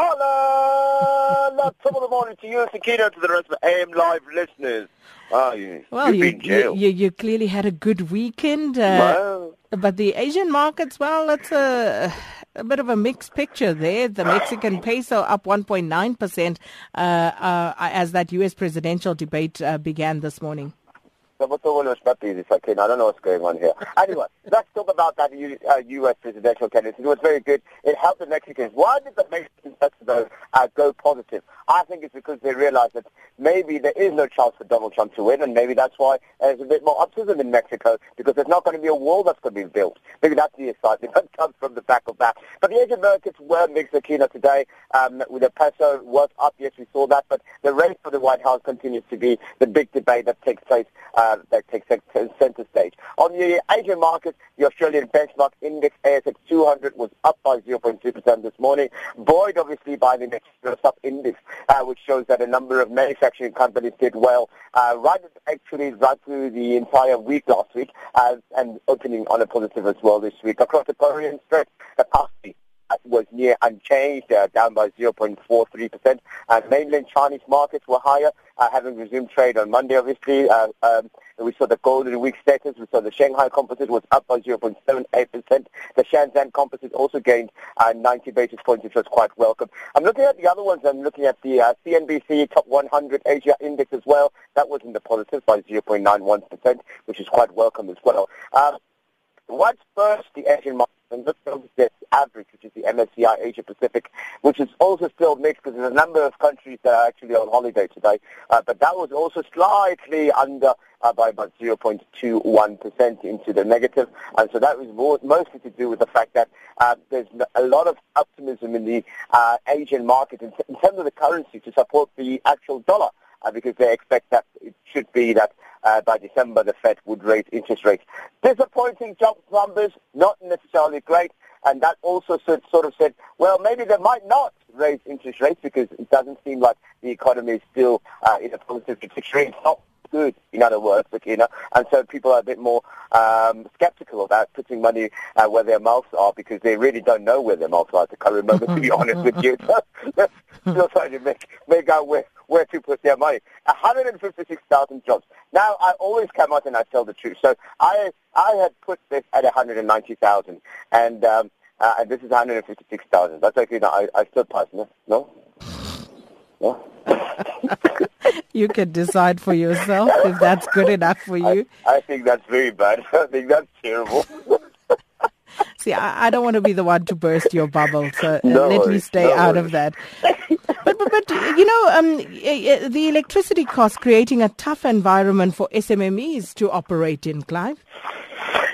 Hello! top of the morning to you, Sakina, to the rest of the AM Live listeners. Oh, you, Well, you, you, you clearly had a good weekend. Uh, Well, But the Asian markets, well, it's a, a bit of a mixed picture there. The Mexican peso up 1.9% uh, uh, as that U.S. presidential debate uh, began this morning. Those puppies, I don't know what's going on here. Anyway, let's talk about that U, uh, U.S. presidential candidacy. It was very good. It helped the Mexicans. Why did the Mexicans, though, uh, go positive? I think it's because they realize that maybe there is no chance for Donald Trump to win, and maybe that's why there's a bit more optimism in Mexico, because there's not going to be a wall that's going to be built. Maybe that's the excitement that comes from the back of that. But the Asian markets were mixed, Akina, today. Um, with the peso was up, yes, we saw that, but the race for the White House continues to be the big debate that takes place, uh, that takes center stage. On the Asian market, the Australian benchmark index ASX 200 was up by 0.2% this morning, buoyed obviously by the next sub index, uh, which shows that a number of manufacturing companies did well, uh, right actually right through the entire week last week, uh, and opening on a positive as well this week. Across the Korean the capacity was near unchanged, uh, down by 0.43%. Uh, mainland Chinese markets were higher, uh, having resumed trade on Monday, obviously. Uh, um, we saw the Golden Week status. We saw the Shanghai Composite was up by 0.78%. The Shenzhen Composite also gained uh, 90 basis points, which was quite welcome. I'm looking at the other ones. I'm looking at the uh, CNBC Top 100 Asia Index as well. That was in the positive by 0.91%, which is quite welcome as well. Um, What's first the Asian market? And look average, which is the MSCI Asia Pacific, which is also still mixed because there's a number of countries that are actually on holiday today. Uh, but that was also slightly under uh, by about 0.21% into the negative. And so that was more, mostly to do with the fact that uh, there's a lot of optimism in the uh, Asian market in, in terms of the currency to support the actual dollar uh, because they expect that it should be that uh, by December the Fed would raise interest rates. Disappointing job numbers, not necessarily great, and that also sort sort of said, well, maybe they might not raise interest rates because it doesn't seem like the economy is still uh, in a positive trajectory. It's not good, in other words, you know, and so people are a bit more um, skeptical about putting money uh, where their mouths are because they really don't know where their mouths are at the current moment, to be honest with you. So still trying to make, make out where, where to put their money. 156,000 jobs. Now, I always come out and I tell the truth. So I, I had put this at 190,000, and um, uh, and this is 156,000. That's okay. No, I, I still pass. No? No? No? You can decide for yourself if that's good enough for you. I, I think that's very bad. I think that's terrible. See, I, I don't want to be the one to burst your bubble, so uh, No let me stay no out worries. of that. But, but, but you know, um, the electricity costs creating a tough environment for SMMEs to operate in, Clive.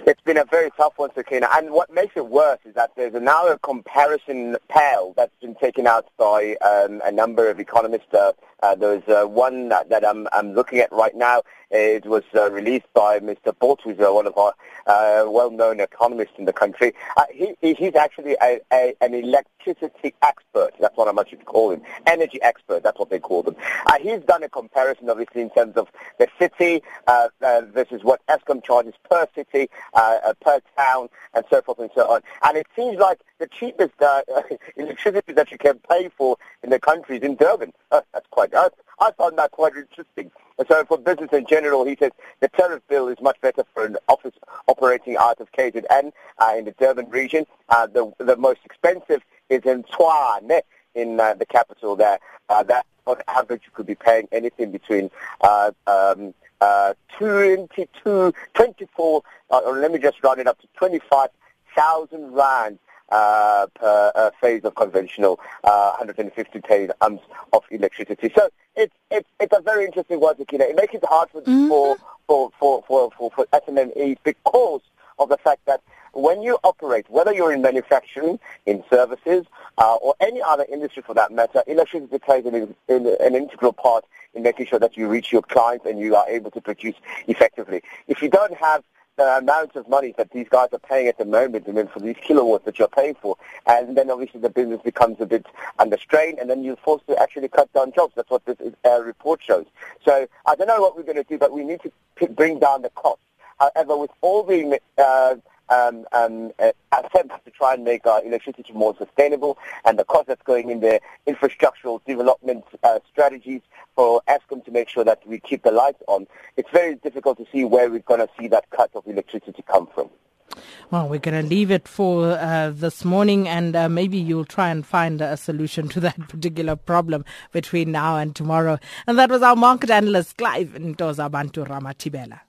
It's been a very tough one, Sakina. And what makes it worse is that there's now a comparison pale that's been taken out by um, a number of economists. Uh, uh, there's uh, one that, that I'm, I'm looking at right now. It was uh, released by Mr. Bolt, who's uh, one of our uh, well-known economists in the country. He, he- he's actually a, a, an electricity expert. That's what I'm actually call him. Energy expert, that's what they call them. He's done a comparison, obviously, in terms of the city uh, versus what Eskom charges per city, uh, uh, per town, and so forth and so on. And it seems like the cheapest uh, electricity that you can pay for in the country is in Durban. Uh, that's quite, uh, I found that quite interesting. And so for business in general, he says the tariff bill is much better for an office operating out of KZN uh, in the Durban region. Uh, the, the most expensive is in Tshwane in uh, the capital there. Uh, that on average you could be paying anything between uh, um, uh, 22, 24, uh, or let me just round it up to 25,000 rand uh, per uh, phase of conventional uh, 150 kV amps of electricity. So it's it's it's a very interesting one, Sakina. It makes it hard for for, for for for for for SMMEs because of the fact that when you operate, whether you're in manufacturing, in services, uh, or any other industry for that matter, electricity plays an, an, integral part in making sure that you reach your clients and you are able to produce effectively. If you don't have the amount of money that these guys are paying at the moment, and then for these kilowatts that you're paying for, and then obviously the business becomes a bit under strain, and then you're forced to actually cut down jobs. That's what this uh, report shows. So I don't know what we're going to do, but we need to bring down the cost. However, with all the uh, um, um, uh, attempts to try and make our electricity more sustainable and the cost that's going in the infrastructural development uh, strategies for Eskom to make sure that we keep the lights on, it's very difficult to see where we're going to see that cut of electricity come from. Well, we're going to leave it for uh, this morning, and uh, maybe you'll try and find a solution to that particular problem between now and tomorrow. And that was our market analyst, Clive Ntoza Bantu Ramatibela.